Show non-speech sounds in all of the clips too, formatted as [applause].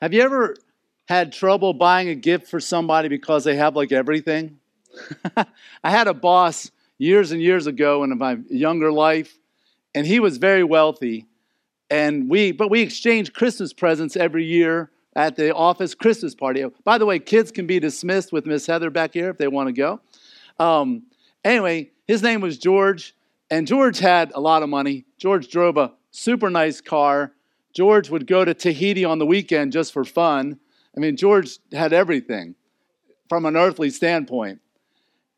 Have you ever had trouble buying a gift for somebody because they have like everything? [laughs] I had a boss years and years ago in my younger life, and he was very wealthy. And we, but we exchanged Christmas presents every year at the office Christmas party. By the way, kids can be dismissed with Miss Heather back here if they want to go. Um, anyway, his name was George, and George had a lot of money. George drove a super nice car. George would go to Tahiti on the weekend just for fun. I mean, George had everything from an earthly standpoint.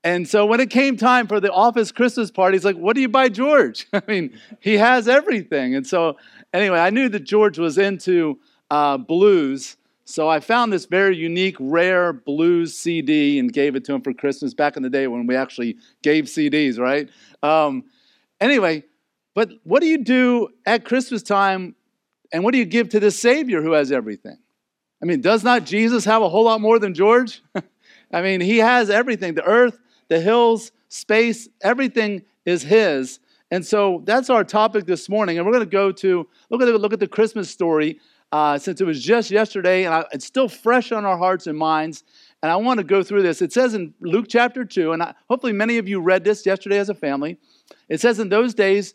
And so when it came time for the office Christmas party, he's like, What do you buy George? [laughs] I mean, he has everything. And so, anyway, I knew that George was into uh, blues. So I found this very unique, rare blues CD and gave it to him for Christmas back in the day when we actually gave CDs, right? Um, anyway, but what do you do at Christmas time and what do you give to the Savior who has everything? I mean, does not Jesus have a whole lot more than George? [laughs] I mean, he has everything the earth, the hills, space, everything is his. And so that's our topic this morning. And we're going to go to look at the, look at the Christmas story uh, since it was just yesterday and I, it's still fresh on our hearts and minds. And I want to go through this. It says in Luke chapter 2, and I, hopefully many of you read this yesterday as a family. It says, In those days,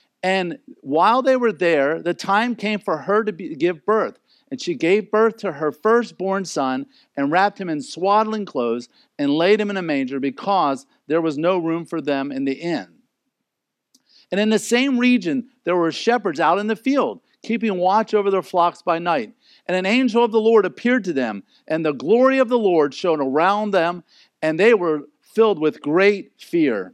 And while they were there, the time came for her to be, give birth. And she gave birth to her firstborn son and wrapped him in swaddling clothes and laid him in a manger because there was no room for them in the inn. And in the same region, there were shepherds out in the field, keeping watch over their flocks by night. And an angel of the Lord appeared to them, and the glory of the Lord shone around them, and they were filled with great fear.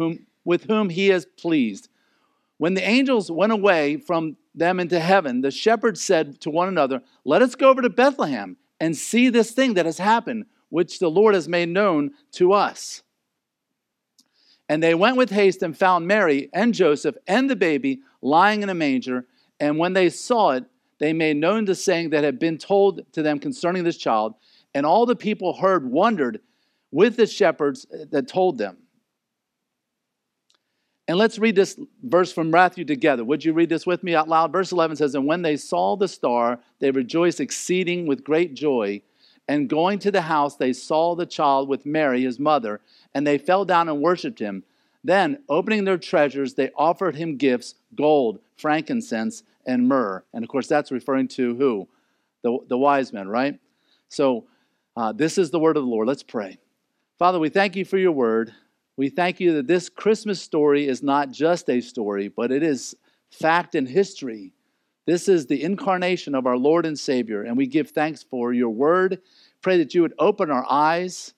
whom, with whom he is pleased. When the angels went away from them into heaven, the shepherds said to one another, Let us go over to Bethlehem and see this thing that has happened, which the Lord has made known to us. And they went with haste and found Mary and Joseph and the baby lying in a manger. And when they saw it, they made known the saying that had been told to them concerning this child. And all the people heard wondered with the shepherds that told them. And let's read this verse from Matthew together. Would you read this with me out loud? Verse 11 says, And when they saw the star, they rejoiced exceeding with great joy. And going to the house, they saw the child with Mary, his mother, and they fell down and worshiped him. Then, opening their treasures, they offered him gifts gold, frankincense, and myrrh. And of course, that's referring to who? The, the wise men, right? So, uh, this is the word of the Lord. Let's pray. Father, we thank you for your word. We thank you that this Christmas story is not just a story, but it is fact and history. This is the incarnation of our Lord and Savior, and we give thanks for your word. Pray that you would open our eyes,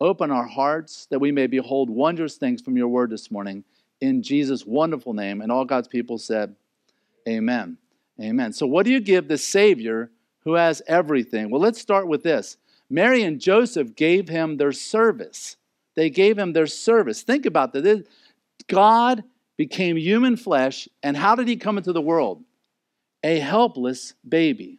open our hearts, that we may behold wondrous things from your word this morning. In Jesus' wonderful name. And all God's people said, Amen. Amen. So, what do you give the Savior who has everything? Well, let's start with this Mary and Joseph gave him their service. They gave him their service. Think about that. God became human flesh, and how did he come into the world? A helpless baby.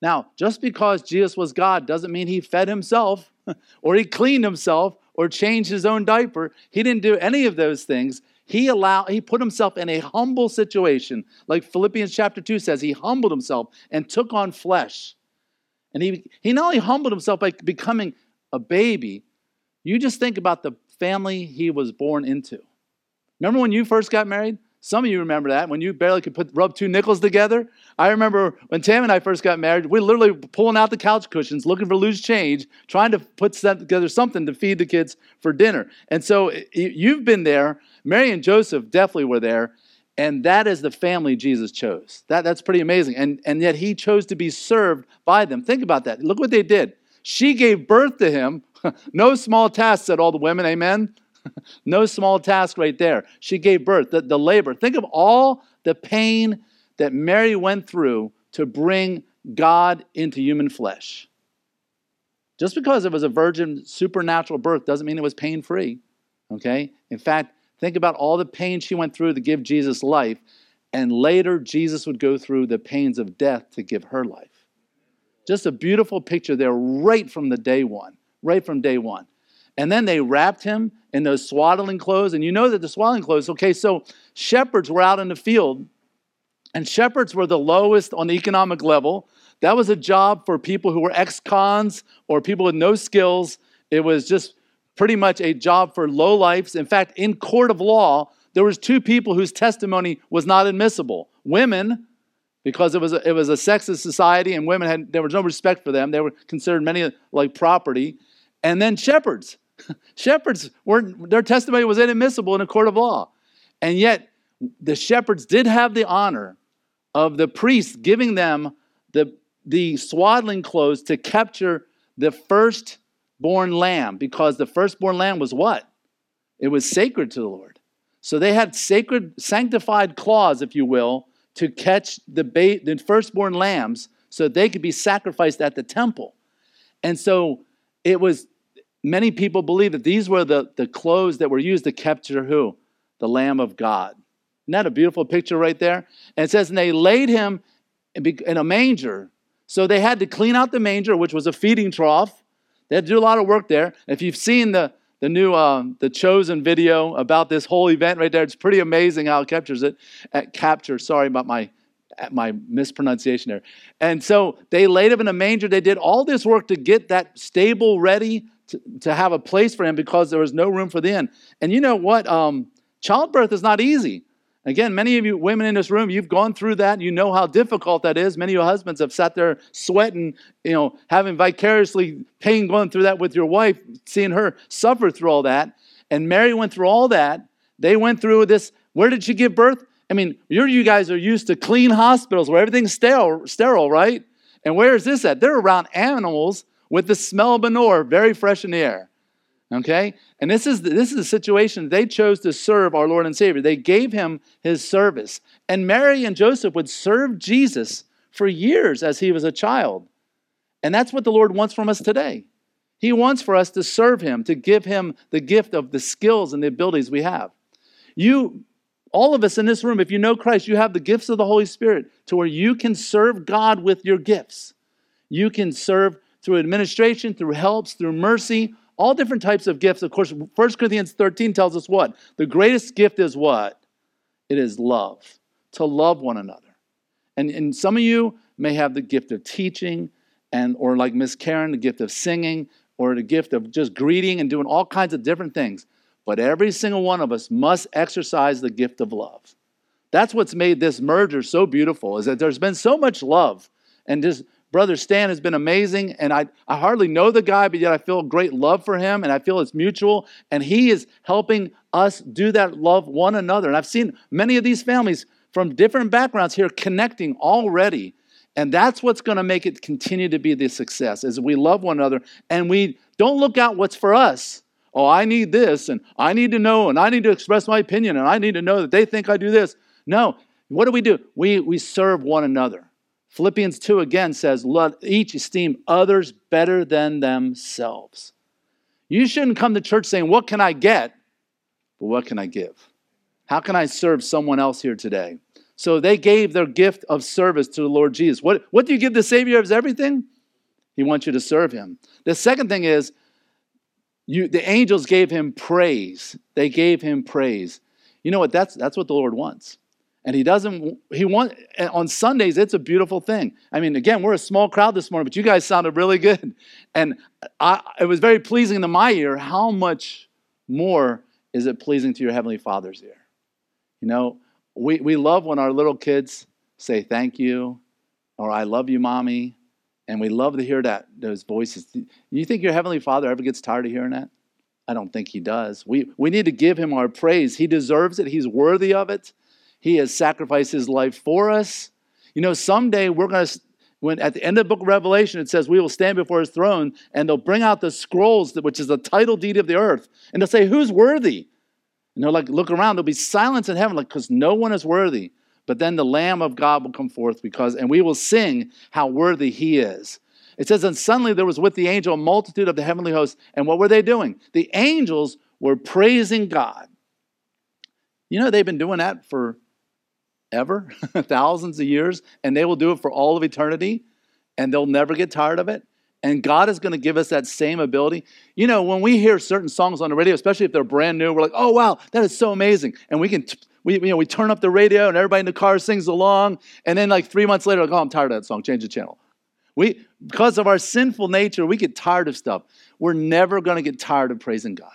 Now, just because Jesus was God doesn't mean he fed himself [laughs] or he cleaned himself or changed his own diaper. He didn't do any of those things. He allowed he put himself in a humble situation. Like Philippians chapter 2 says, he humbled himself and took on flesh. And he, he not only humbled himself by becoming a baby, you just think about the family he was born into. Remember when you first got married? Some of you remember that when you barely could put rub two nickels together. I remember when Tam and I first got married, we literally pulling out the couch cushions, looking for loose change, trying to put together something to feed the kids for dinner. And so you've been there. Mary and Joseph definitely were there. And that is the family Jesus chose. That, that's pretty amazing. And, and yet he chose to be served by them. Think about that. Look what they did. She gave birth to him. [laughs] no small task, said all the women. Amen. [laughs] no small task right there. She gave birth, the, the labor. Think of all the pain that Mary went through to bring God into human flesh. Just because it was a virgin supernatural birth doesn't mean it was pain free. Okay? In fact, think about all the pain she went through to give Jesus life, and later Jesus would go through the pains of death to give her life. Just a beautiful picture there, right from the day one, right from day one. And then they wrapped him in those swaddling clothes. And you know that the swaddling clothes, okay, so shepherds were out in the field, and shepherds were the lowest on the economic level. That was a job for people who were ex cons or people with no skills. It was just pretty much a job for low lifes. In fact, in court of law, there was two people whose testimony was not admissible. Women, because it was a, it was a sexist society and women had there was no respect for them. They were considered many like property. And then shepherds. [laughs] shepherds weren't, their testimony was inadmissible in a court of law. And yet, the shepherds did have the honor of the priests giving them the, the swaddling clothes to capture the firstborn lamb because the firstborn lamb was what? It was sacred to the Lord. So they had sacred, sanctified claws, if you will, to catch the, ba- the firstborn lambs so they could be sacrificed at the temple. And so it was many people believe that these were the, the clothes that were used to capture who? The Lamb of God. Isn't that a beautiful picture right there? And it says, and they laid him in a manger. So they had to clean out the manger, which was a feeding trough. They had to do a lot of work there. If you've seen the, the new um, the chosen video about this whole event right there, it's pretty amazing how it captures it. At capture, sorry about my my mispronunciation there. And so they laid him in a manger. They did all this work to get that stable ready to, to have a place for him because there was no room for the inn. And you know what? Um, childbirth is not easy. Again, many of you women in this room, you've gone through that. You know how difficult that is. Many of your husbands have sat there sweating, you know, having vicariously pain going through that with your wife, seeing her suffer through all that. And Mary went through all that. They went through this. Where did she give birth? I mean, you guys are used to clean hospitals where everything's sterile, sterile, right? And where is this at? They're around animals with the smell of manure very fresh in the air. Okay? And this is, this is a situation they chose to serve our Lord and Savior. They gave him his service. And Mary and Joseph would serve Jesus for years as he was a child. And that's what the Lord wants from us today. He wants for us to serve him, to give him the gift of the skills and the abilities we have. You, all of us in this room, if you know Christ, you have the gifts of the Holy Spirit to where you can serve God with your gifts. You can serve through administration, through helps, through mercy, all different types of gifts. Of course, 1 Corinthians 13 tells us what? The greatest gift is what? It is love, to love one another. And, and some of you may have the gift of teaching, and or like Miss Karen, the gift of singing, or the gift of just greeting and doing all kinds of different things. But every single one of us must exercise the gift of love. That's what's made this merger so beautiful, is that there's been so much love and just Brother Stan has been amazing, and I, I hardly know the guy, but yet I feel great love for him, and I feel it's mutual. And he is helping us do that love one another. And I've seen many of these families from different backgrounds here connecting already. And that's what's going to make it continue to be the success, is we love one another and we don't look out what's for us. Oh, I need this, and I need to know, and I need to express my opinion, and I need to know that they think I do this. No, what do we do? We, we serve one another. Philippians 2 again says, Let each esteem others better than themselves. You shouldn't come to church saying, What can I get? But what can I give? How can I serve someone else here today? So they gave their gift of service to the Lord Jesus. What, what do you give the Savior of everything? He wants you to serve him. The second thing is, you, the angels gave him praise. They gave him praise. You know what? That's, that's what the Lord wants. And he doesn't, he want, on Sundays, it's a beautiful thing. I mean, again, we're a small crowd this morning, but you guys sounded really good. And I, it was very pleasing to my ear. How much more is it pleasing to your Heavenly Father's ear? You know, we, we love when our little kids say thank you or I love you, mommy. And we love to hear that those voices. You think your heavenly Father ever gets tired of hearing that? I don't think he does. We we need to give him our praise. He deserves it. He's worthy of it. He has sacrificed his life for us. You know, someday we're going to when at the end of the book of Revelation it says we will stand before his throne and they'll bring out the scrolls which is the title deed of the earth and they'll say who's worthy and they'll like look around there'll be silence in heaven like because no one is worthy but then the Lamb of God will come forth because, and we will sing how worthy he is. It says, and suddenly there was with the angel a multitude of the heavenly hosts. And what were they doing? The angels were praising God. You know, they've been doing that for ever, [laughs] thousands of years, and they will do it for all of eternity, and they'll never get tired of it. And God is going to give us that same ability. You know, when we hear certain songs on the radio, especially if they're brand new, we're like, oh, wow, that is so amazing. And we can t- we, you know, we turn up the radio and everybody in the car sings along. And then like three months later, like, oh, I'm tired of that song. Change the channel. We, because of our sinful nature, we get tired of stuff. We're never going to get tired of praising God.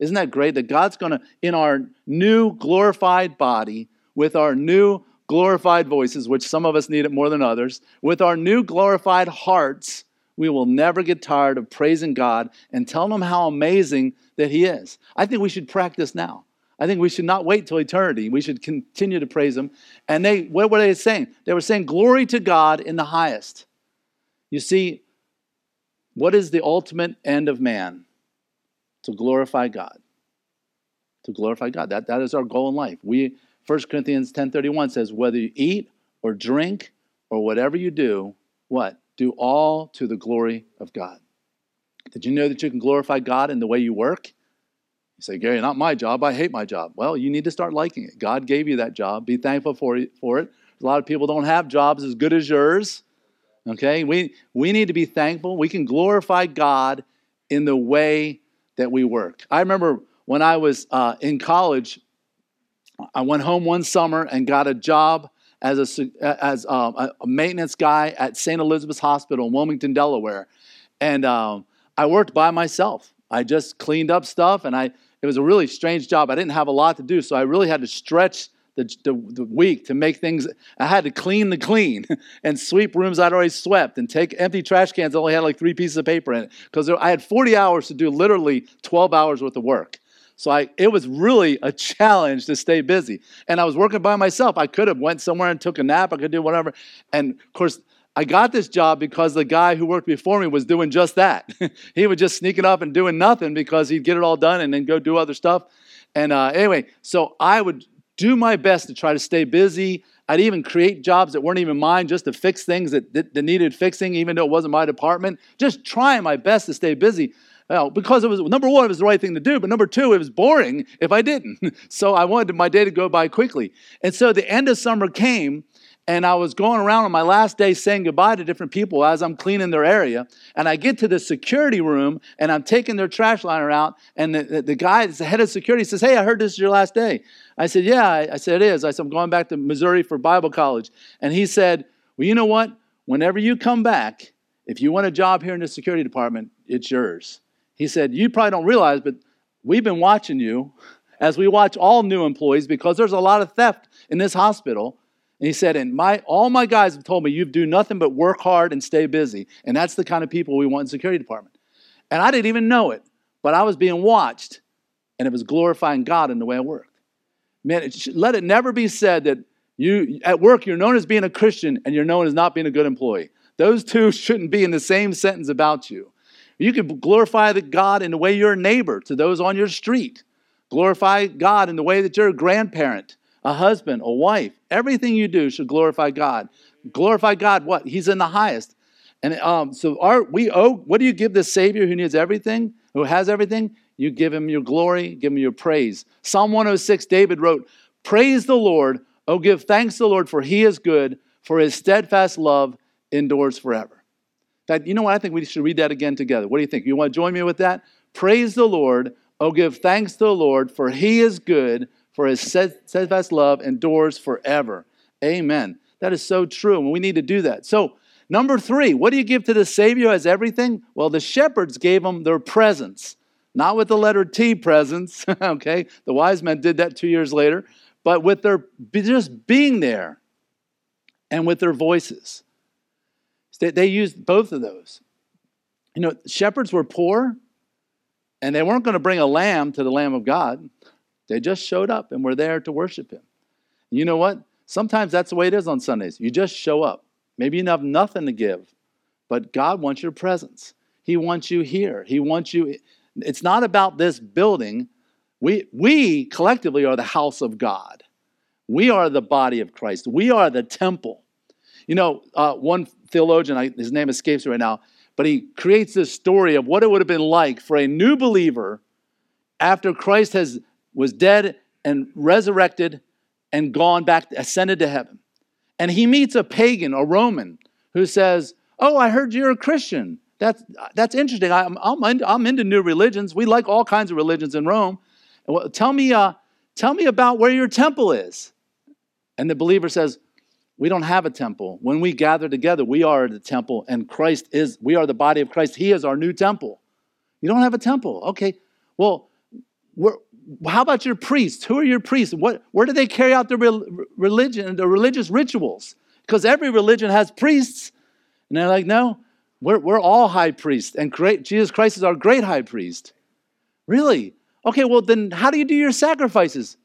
Isn't that great that God's going to, in our new glorified body, with our new glorified voices, which some of us need it more than others, with our new glorified hearts, we will never get tired of praising God and telling Him how amazing that He is. I think we should practice now. I think we should not wait till eternity. We should continue to praise Him. And they, what were they saying? They were saying, Glory to God in the highest. You see, what is the ultimate end of man? To glorify God. To glorify God. That, that is our goal in life. We 1 Corinthians 10:31 says, whether you eat or drink or whatever you do, what? Do all to the glory of God. Did you know that you can glorify God in the way you work? Say, Gary, not my job. I hate my job. Well, you need to start liking it. God gave you that job. Be thankful for it. For it. A lot of people don't have jobs as good as yours. Okay, we, we need to be thankful. We can glorify God in the way that we work. I remember when I was uh, in college, I went home one summer and got a job as a, as uh, a maintenance guy at St. Elizabeth's Hospital in Wilmington, Delaware. And um, I worked by myself. I just cleaned up stuff and I it was a really strange job. I didn't have a lot to do, so I really had to stretch the, the, the, week to make things. I had to clean the clean [laughs] and sweep rooms I'd already swept and take empty trash cans that only had like three pieces of paper in it because I had 40 hours to do literally 12 hours worth of work. So I, it was really a [laughs] challenge to stay busy. And I was working by myself. I could have went somewhere and took a nap. I could do whatever. And of course, I got this job because the guy who worked before me was doing just that. [laughs] he was just sneaking up and doing nothing because he'd get it all done and then go do other stuff. And uh, anyway, so I would do my best to try to stay busy. I'd even create jobs that weren't even mine just to fix things that, that, that needed fixing, even though it wasn't my department. Just trying my best to stay busy. Well, because it was number one, it was the right thing to do, but number two, it was boring if I didn't. [laughs] so I wanted my day to go by quickly. And so the end of summer came, and I was going around on my last day saying goodbye to different people as I'm cleaning their area. And I get to the security room and I'm taking their trash liner out. And the, the, the guy, the head of security, says, Hey, I heard this is your last day. I said, Yeah. I, I said, It is. I said, I'm going back to Missouri for Bible college. And he said, Well, you know what? Whenever you come back, if you want a job here in the security department, it's yours. He said, You probably don't realize, but we've been watching you as we watch all new employees because there's a lot of theft in this hospital. And he said, and my all my guys have told me you do nothing but work hard and stay busy. And that's the kind of people we want in security department. And I didn't even know it, but I was being watched, and it was glorifying God in the way I worked. Man, it should, let it never be said that you at work you're known as being a Christian and you're known as not being a good employee. Those two [laughs] shouldn't be in the same sentence about you. You can glorify the God in the way you're a neighbor to those on your street. Glorify God in the way that you're a grandparent a husband, a wife. Everything you do should glorify God. Glorify God, what? He's in the highest. And um, so our, we owe, what do you give the Savior who needs everything, who has everything? You give him your glory, give him your praise. Psalm 106, David wrote, Praise the Lord, oh, give thanks to the Lord, for he is good, for his steadfast love endures forever. In fact, you know what? I think we should read that again together. What do you think? You want to join me with that? Praise the Lord, oh, give thanks to the Lord, for he is good, for his steadfast love endures forever. Amen. That is so true, and we need to do that. So, number three, what do you give to the Savior as everything? Well, the shepherds gave him their presents, not with the letter T presents, [laughs] okay? The wise men did that two years later, but with their just being there and with their voices. They, they used both of those. You know, shepherds were poor and they weren't going to bring a lamb to the Lamb of God. They just showed up and were there to worship him. And you know what? Sometimes that's the way it is on Sundays. You just show up. Maybe you have nothing to give, but God wants your presence. He wants you here. He wants you. It's not about this building. We, we collectively are the house of God. We are the body of Christ. We are the temple. You know, uh, one theologian, I, his name escapes me right now, but he creates this story of what it would have been like for a new believer after Christ has was dead and resurrected and gone back, ascended to heaven. And he meets a pagan, a Roman, who says, Oh, I heard you're a Christian. That's, that's interesting. I'm, I'm, into, I'm into new religions. We like all kinds of religions in Rome. Well, tell, me, uh, tell me about where your temple is. And the believer says, We don't have a temple. When we gather together, we are the temple, and Christ is, we are the body of Christ. He is our new temple. You don't have a temple. Okay. Well, how about your priests? Who are your priests? What, where do they carry out their religion, the religious rituals? Because every religion has priests. And they're like, no, we're, we're all high priests, and great, Jesus Christ is our great high priest. Really? Okay, well, then how do you do your sacrifices?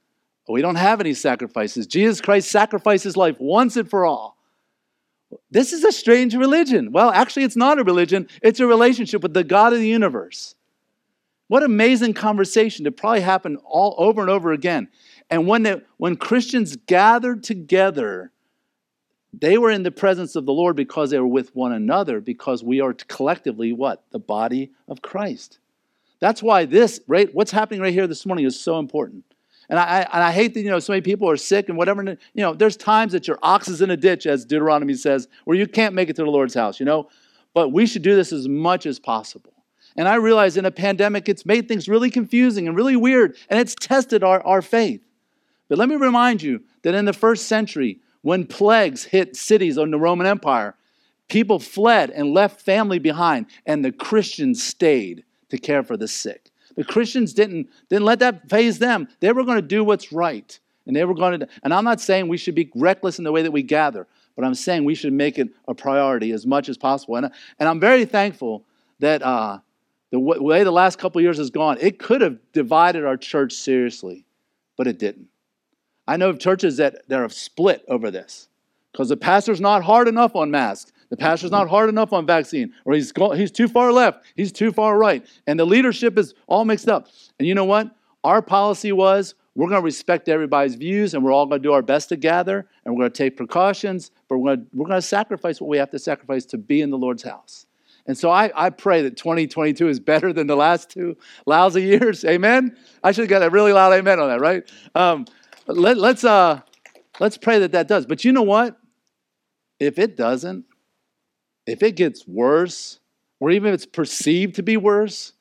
we don't have any sacrifices. Jesus Christ sacrificed his life once and for all. This is a strange religion. Well, actually, it's not a religion, it's a relationship with the God of the universe. What amazing conversation to probably happen all over and over again. And when, they, when Christians gathered together, they were in the presence of the Lord because they were with one another, because we are collectively what? The body of Christ. That's why this, right, what's happening right here this morning is so important. And I, and I hate that, you know, so many people are sick and whatever. You know, there's times that your ox is in a ditch, as Deuteronomy says, where you can't make it to the Lord's house, you know. But we should do this as much as possible. And I realize in a pandemic, it's made things really confusing and really weird, and it's tested our, our faith. But let me remind you that in the first century, when plagues hit cities in the Roman Empire, people fled and left family behind, and the Christians stayed to care for the sick. The Christians didn't, didn't let that faze them. They were going to do what's right. And they were going to, and I'm not saying we should be reckless in the way that we gather, but I'm saying we should make it a priority as much as possible. And, and I'm very thankful that uh, the way the last couple years has gone, it could have divided our church seriously, but it didn't. I know of churches that, that are split over this because the pastor's not hard enough on masks. The pastor's not hard enough on vaccine, or he's, he's too far left, he's too far right. And the leadership is all mixed up. And you know what? Our policy was we're going to respect everybody's views and we're all going to do our best to gather and we're going to take precautions, but we're going we're going to sacrifice what we have to sacrifice to be in the Lord's house. And so I, I pray that 2022 is better than the last two lousy years. [laughs] Amen? I should have got a really loud amen on that, right? Um, let, let's, uh, let's pray that that does. But you know what? If it doesn't, if it gets worse, or even if it's perceived to be worse,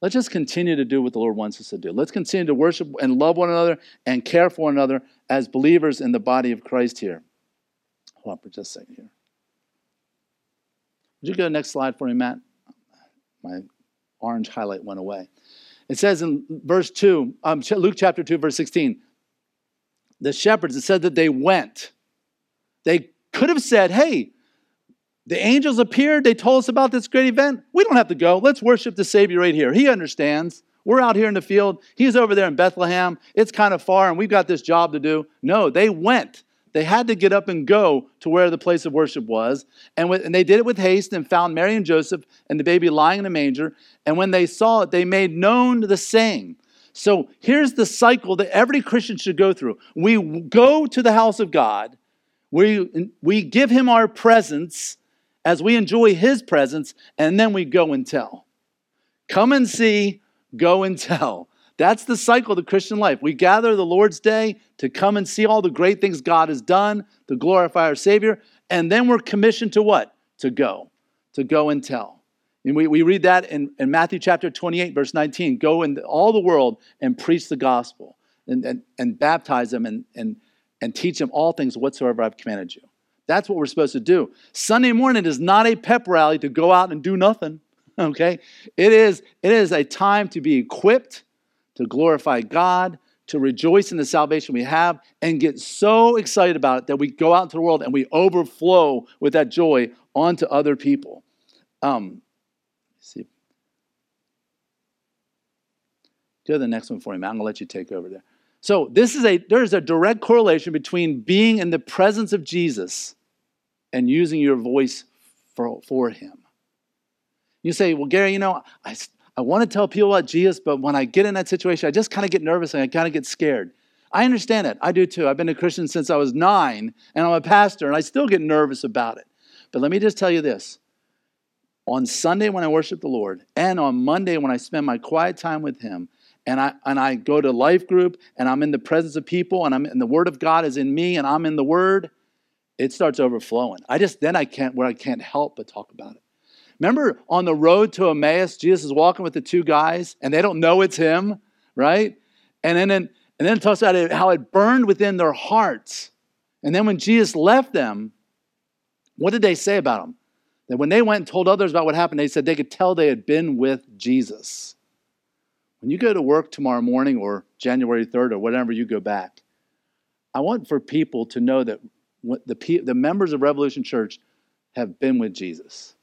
let's just continue to do what the Lord wants us to do. Let's continue to worship and love one another and care for one another as believers in the body of Christ here. Hold on for just a second here. Would you go to the next slide for me, Matt? My orange highlight went away. It says in verse 2, um, Luke chapter 2, verse 16, the shepherds, it said that they went. They could have said, hey, the angels appeared. They told us about this great event. We don't have to go. Let's worship the Savior right here. He understands. We're out here in the field. He's over there in Bethlehem. It's kind of far, and we've got this job to do. No, they went. They had to get up and go to where the place of worship was. And, with, and they did it with haste and found Mary and Joseph and the baby lying in a manger. And when they saw it, they made known the saying. So here's the cycle that every Christian should go through. We go to the house of God, we, we give him our presence as we enjoy his presence, and then we go and tell. Come and see, go and tell. That's the cycle of the Christian life. We gather the Lord's day to come and see all the great things God has done, to glorify our Savior, and then we're commissioned to what? To go, to go and tell. And we, we read that in, in Matthew chapter 28, verse 19 go in all the world and preach the gospel and, and, and baptize them and, and, and teach them all things whatsoever I've commanded you. That's what we're supposed to do. Sunday morning is not a pep rally to go out and do nothing. [laughs] Okay? It is, it is a time to be equipped to glorify God, to rejoice in the salvation we have and get so excited about it that we go out into the world and we overflow with that joy onto other people. Um, see. To the next one for me. I'm gonna let you take over there. So this is a there's a direct correlation between being in the presence of Jesus and using your voice for, for him. You say, well, Gary, you know, I, I want to tell people about Jesus, but when I get in that situation, I just kind of get nervous and I kind of get scared. I understand it. I do too. I've been a Christian since I was nine, and I'm a pastor, and I still get nervous about it. But let me just tell you this on Sunday when I worship the Lord, and on Monday when I spend my quiet time with Him, and I, and I go to life group, and I'm in the presence of people, and, I'm, and the Word of God is in me, and I'm in the Word, it starts overflowing. I just, then I can't, where I can't help but talk about it. Remember on the road to Emmaus, Jesus is walking with the two guys and they don't know it's him, right? And then, and then it talks about how it burned within their hearts. And then when Jesus left them, what did they say about him? That when they went and told others about what happened, they said they could tell they had been with Jesus. When you go to work tomorrow morning or January 3rd or whatever you go back, I want for people to know that the, the members of Revolution Church have been with Jesus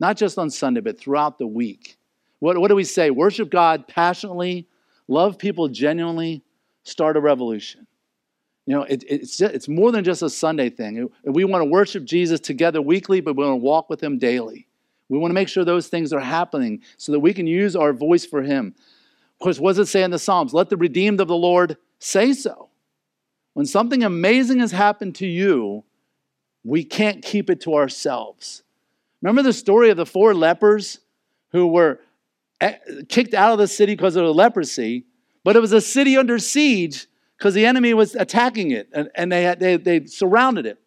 not just on Sunday, but throughout the week. What, what do we say? Worship God passionately, love people genuinely, start a revolution. You know, it, it's, it's more than just a Sunday thing. We want to worship Jesus together weekly, but we want to walk with Him daily. We want to make sure those things are happening so that we can use our voice for Him. Of course, what does it say in the Psalms? Let the redeemed of the Lord say so. When something amazing has happened to you, we can't keep it to ourselves. Remember the story of the four lepers who were eh, kicked out of the city because of the leprosy, but it was a city under siege because the enemy was attacking it and, and they, had, they, they surrounded it.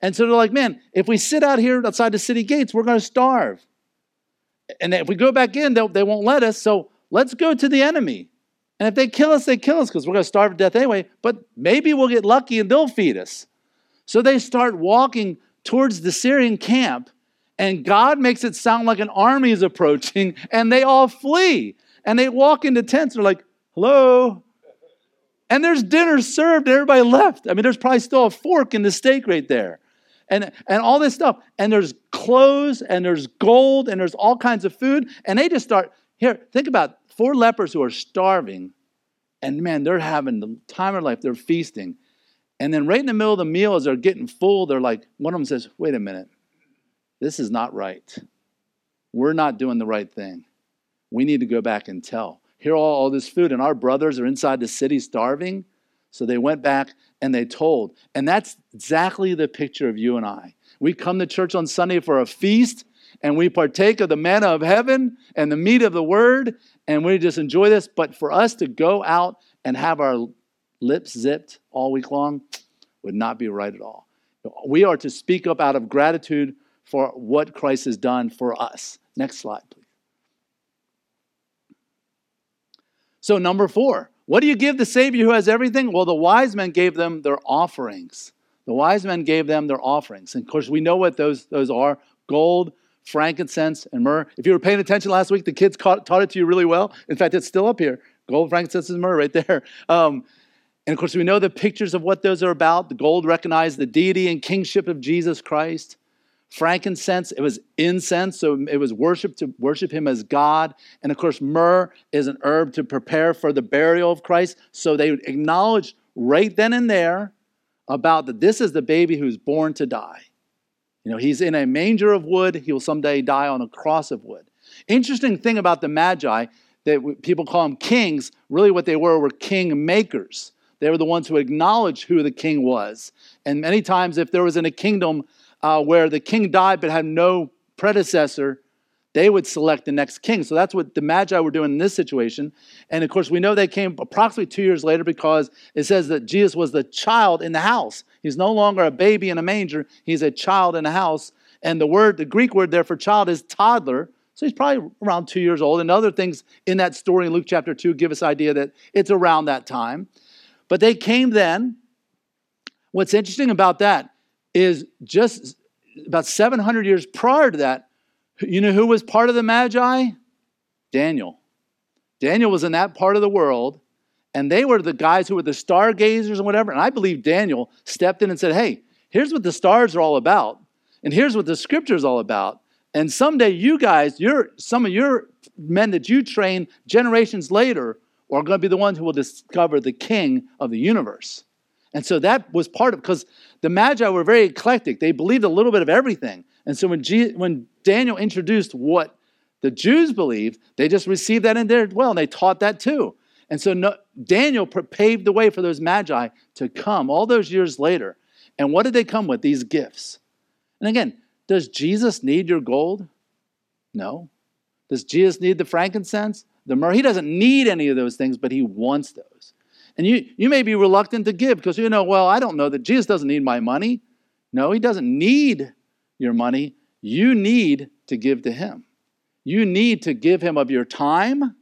And so they're like, man, if we sit out here outside the city gates, we're going to starve. And if we go back in, they won't let us. So let's go to the enemy. And if they kill us, they kill us because we're going to starve to death anyway. But maybe we'll get lucky and they'll feed us. So they start walking towards the Syrian camp and God makes it sound like an army is approaching, and they all flee. And they walk into tents. They're like, hello. And there's dinner served, and everybody left. I mean, there's probably still a fork in the steak right there. And, and all this stuff. And there's clothes, and there's gold, and there's all kinds of food. And they just start here, think about four lepers who are starving. And man, they're having the time of life. They're feasting. And then right in the middle of the meal, as they're getting full, they're like, one of them says, wait a minute. This is not right. We're not doing the right thing. We need to go back and tell. Here, all, all this food, and our brothers are inside the city starving. So they went back and they told. And that's exactly the picture of you and I. We come to church on Sunday for a feast and we partake of the manna of heaven and the meat of the word and we just enjoy this. But for us to go out and have our lips zipped all week long would not be right at all. We are to speak up out of gratitude for what Christ has done for us. Next slide, please. So, number four, what do you give the Savior who has everything? Well, the wise men gave them their offerings. The wise men gave them their offerings. And of course, we know what those, those are gold, frankincense, and myrrh. If you were paying attention last week, the kids caught, taught it to you really well. In fact, it's still up here gold, frankincense, and myrrh right there. [laughs] Um, and of course, we know the pictures of what those are about. The gold recognized the deity and kingship of Jesus Christ frankincense. It was incense so it was worship to worship him as god. And of course myrrh is an herb to prepare for the burial of christ. So they acknowledge right then and there about that this is the baby who's born to die. You know he's in a manger of wood. He will someday die on a cross of wood. Interesting thing about the magi that people call them kings really what they were were king makers. They were the ones who acknowledged who the king was. And many times if there was in a kingdom uh, where the king died but had no predecessor, they would select the next king. So that's what the Magi were doing in this situation. And of course, we know they came approximately two years later because it says that Jesus was the child in the house. He's no longer a baby in a manger, he's a child in a house. And the word, the Greek word there for child is toddler. So he's probably around two years old. And other things in that story in Luke chapter 2 give us idea that it's around that time. But they came then. What's interesting about that is just about 700 years prior to that. You know who was part of the Magi? Daniel. Daniel was in that part of the world, And they were the guys who were the stargazers and whatever. And I believe Daniel stepped in and said, Hey, here's what the stars are all about. And here's what the scripture is all about. And someday you guys, your some of your men that you train generations later are going to be the ones who will discover the king of the universe. And so that was part of because the Magi were very eclectic. They believed a little bit of everything. And so when, G, when Daniel introduced what the Jews believed, they just received that in there as well, and they taught that too. And so no, Daniel paved the way for those Magi to come all those years later. And what did they come with? These gifts. And again, does Jesus need your gold? No. Does Jesus need the frankincense? The myrrh? He doesn't need any of those things, but he wants those. And you, you may be reluctant to give because you know, well, I don't know that Jesus doesn't need my money. No, he doesn't need your money. You need to give to him. You need to give him of your time,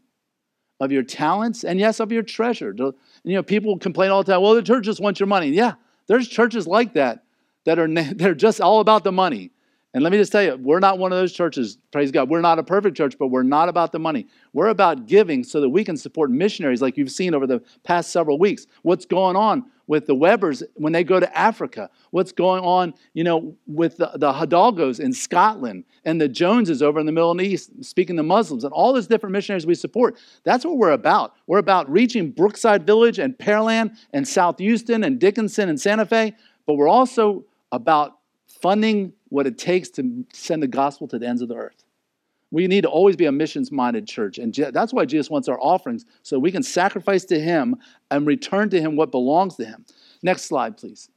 of your talents, and yes, of your treasure. You know, people complain all the time, well, the church just wants your money. Yeah, there's churches like that that are [laughs] they're just all about the money. And let me just tell you, we're not one of those churches, praise God. We're not a perfect church, but we're not about the money. We're about giving so that we can support missionaries like you've seen over the past several weeks. What's going on with the Webbers when they go to Africa? What's going on, you know, with the, the Hidalgos in Scotland and the Joneses over in the Middle East speaking to Muslims and all those different missionaries we support. That's what we're about. We're about reaching Brookside Village and Pearland and South Houston and Dickinson and Santa Fe, but we're also about funding what it takes to send the gospel to the ends of the earth. We need to always be a missions minded church. And that's why Jesus wants our offerings, so we can sacrifice to Him and return to Him what belongs to Him. Next slide, please.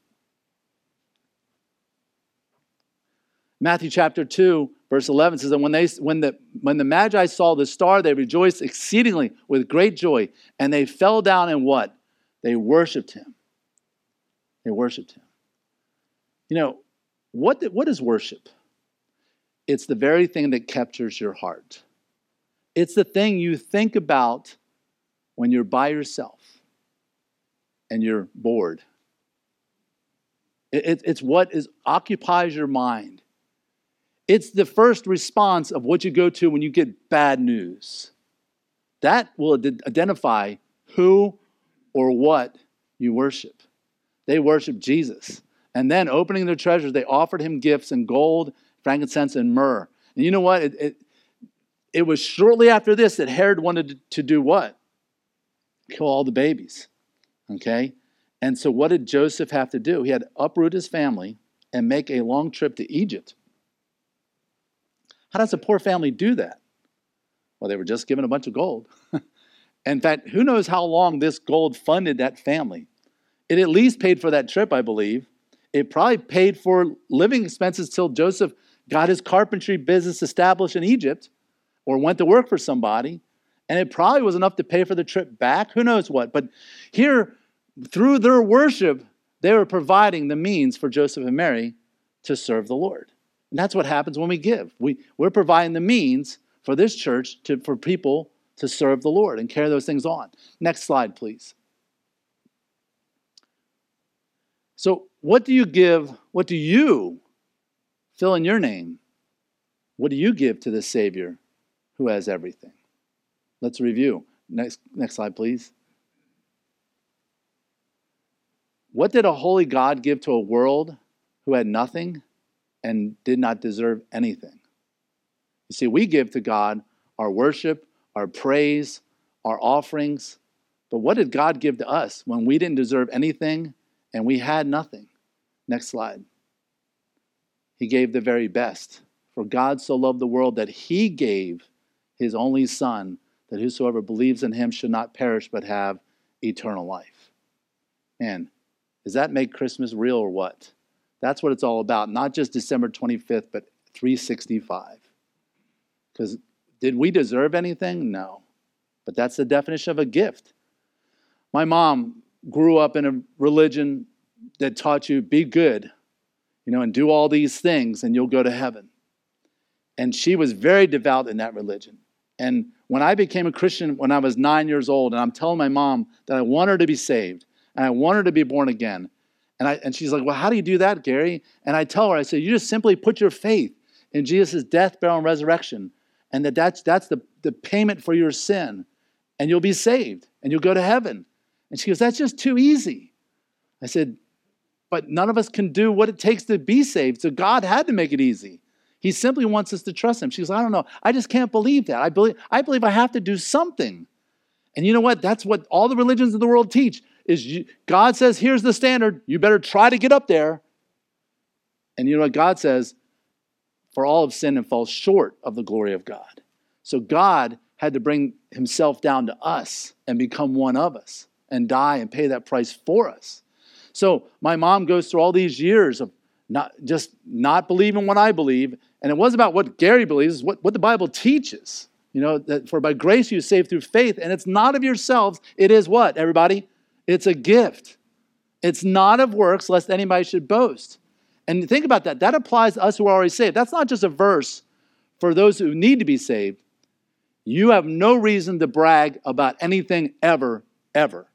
Matthew chapter 2, verse 11 says that when, they, when, the, when the Magi saw the star, they rejoiced exceedingly with great joy, and they fell down and what? They worshiped Him. They worshiped Him. You know, what, what is worship? It's the very thing that captures your heart. It's the thing you think about when you're by yourself and you're bored. It, it, it's what is, occupies your mind. It's the first response of what you go to when you get bad news. That will identify who or what you worship. They worship Jesus. And then, opening their treasures, they offered him gifts in gold, frankincense, and myrrh. And you know what? It, it, it was shortly after this that Herod wanted to do what? Kill all the babies. Okay? And so, what did Joseph have to do? He had to uproot his family and make a long trip to Egypt. How does a poor family do that? Well, they were just given a bunch of gold. [laughs] In fact, who knows how long this gold funded that family? It at least paid for that trip, I believe. It probably paid for living expenses till Joseph got his carpentry business established in Egypt or went to work for somebody. And it probably was enough to pay for the trip back. Who knows what? But here, through their worship, they were providing the means for Joseph and Mary to serve the Lord. And that's what happens when we give. We, we're providing the means for this church to, for people to serve the Lord and carry those things on. Next slide, please. So, what do you give? What do you fill in your name? What do you give to the Savior who has everything? Let's review. Next, next slide, please. What did a holy God give to a world who had nothing and did not deserve anything? You see, we give to God our worship, our praise, our offerings. But what did God give to us when we didn't deserve anything and we had nothing. Next slide. He gave the very best. For God so loved the world that he gave his only Son, that whosoever believes in him should not perish but have eternal life. Man, does that make Christmas real or what? That's what it's all about. Not just December 25th, but 365. Because did we deserve anything? No. But that's the definition of a gift. My mom grew up in a religion that taught you be good, you know, and do all these things and you'll go to heaven. And she was very devout in that religion. And when I became a Christian when I was nine years old, and I'm telling my mom that I want her to be saved and I want her to be born again. And, I, and she's like, Well, how do you do that, Gary? And I tell her, I say, You just simply put your faith in Jesus' death, burial, and resurrection, and that that's, that's the, the payment for your sin, and you'll be saved and you'll go to heaven. And she goes, That's just too easy. I said, But none of us can do what it takes to be saved. So God had to make it easy. He simply wants us to trust him. She goes, I don't know. I just can't believe that. I believe I believe I have to do something. And you know what? That's what all the religions of the world teach is you, God says, here's the standard. You better try to get up there. And you know what God says? For all have sinned and fall short of the glory of God. So God had to bring himself down to us and become one of us and die and pay that price for us. So my mom goes through all these years of not just not believing what I believe. And it was about what Gary believes, what, what the Bible teaches. You know, that for by grace you saved through faith, and it's not of yourselves. It is what, everybody? It's a gift. It's not of works, lest anybody should boast. And think about that. That applies to us who are already saved. That's not just a verse for those who need to be saved. You have no reason to brag about anything ever, ever.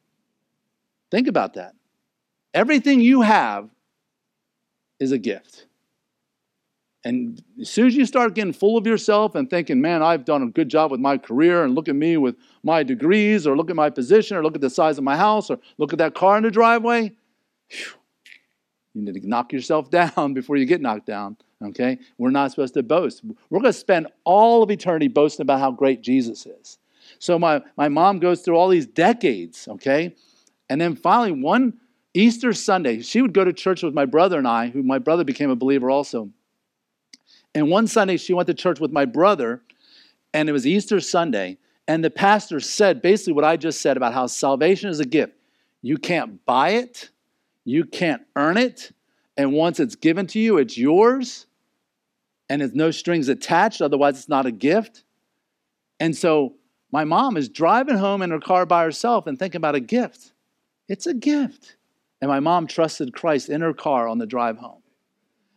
Think about that. Everything you have is a gift. And as soon as you start getting full of yourself and thinking, man, I've done a good job with my career, and look at me with my degrees, or look at my position, or look at the size of my house, or look at that car in the driveway, whew, you need to knock yourself [laughs] down before you get knocked down. Okay? We're not supposed to boast. We're going to spend all of eternity boasting about how great Jesus is. So my, my mom goes through all these decades, okay? And then finally, one Easter Sunday, she would go to church with my brother and I, who my brother became a believer also. And one Sunday, she went to church with my brother, and it was Easter Sunday. And the pastor said basically what I just said about how salvation is a gift. You can't buy it, you can't earn it. And once it's given to you, it's yours, and it's no strings attached, otherwise, it's not a gift. And so my mom is driving home in her car by herself and thinking about a gift. It's a gift. And my mom trusted Christ in her car on the drive home.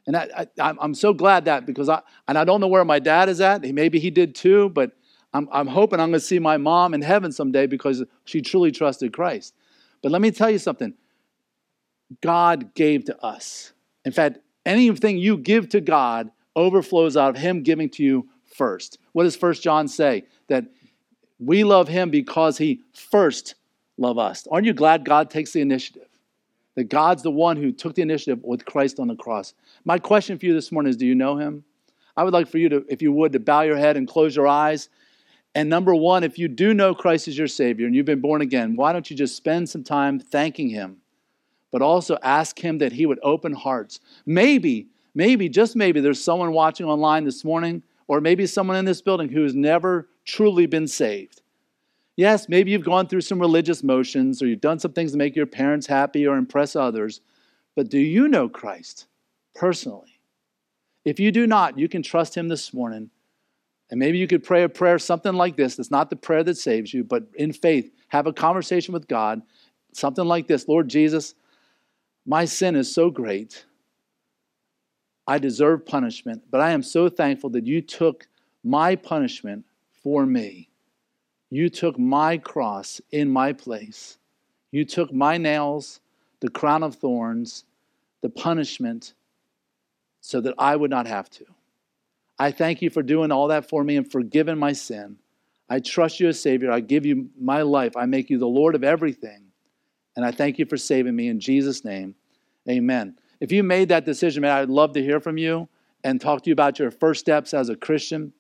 And I, am so glad that because I, and I don't know where my dad is at. Maybe he did too, but I'm, I'm hoping I'm going to see my mom in heaven someday because she truly trusted Christ. But let me tell you something God gave to us. In fact, anything you give to God overflows out of Him giving to you first. What does First John say? That we love Him because He first loved us. Aren't you glad God takes the initiative? That God's the one who took the initiative with Christ on the cross. My question for you this morning is do you know him? I would like for you to, if you would, to bow your head and close your eyes. And number one, if you do know Christ as your Savior and you've been born again, why don't you just spend some time thanking Him? But also ask Him that He would open hearts. Maybe, maybe, just maybe, there's someone watching online this morning, or maybe someone in this building who has never truly been saved. Yes, maybe you've gone through some religious motions or you've done some things to make your parents happy or impress others, but do you know Christ personally? If you do not, you can trust Him this morning. And maybe you could pray a prayer something like this. It's not the prayer that saves you, but in faith, have a conversation with God. Something like this Lord Jesus, my sin is so great. I deserve punishment, but I am so thankful that you took my punishment for me. You took my cross in my place. You took my nails, the crown of thorns, the punishment, so that I would not have to. I thank you for doing all that for me and forgiving my sin. I trust you as Savior. I give you my life. I make you the Lord of everything. And I thank you for saving me in Jesus' name. Amen. If you made that decision, man, I'd love to hear from you and talk to you about your first steps as a Christian.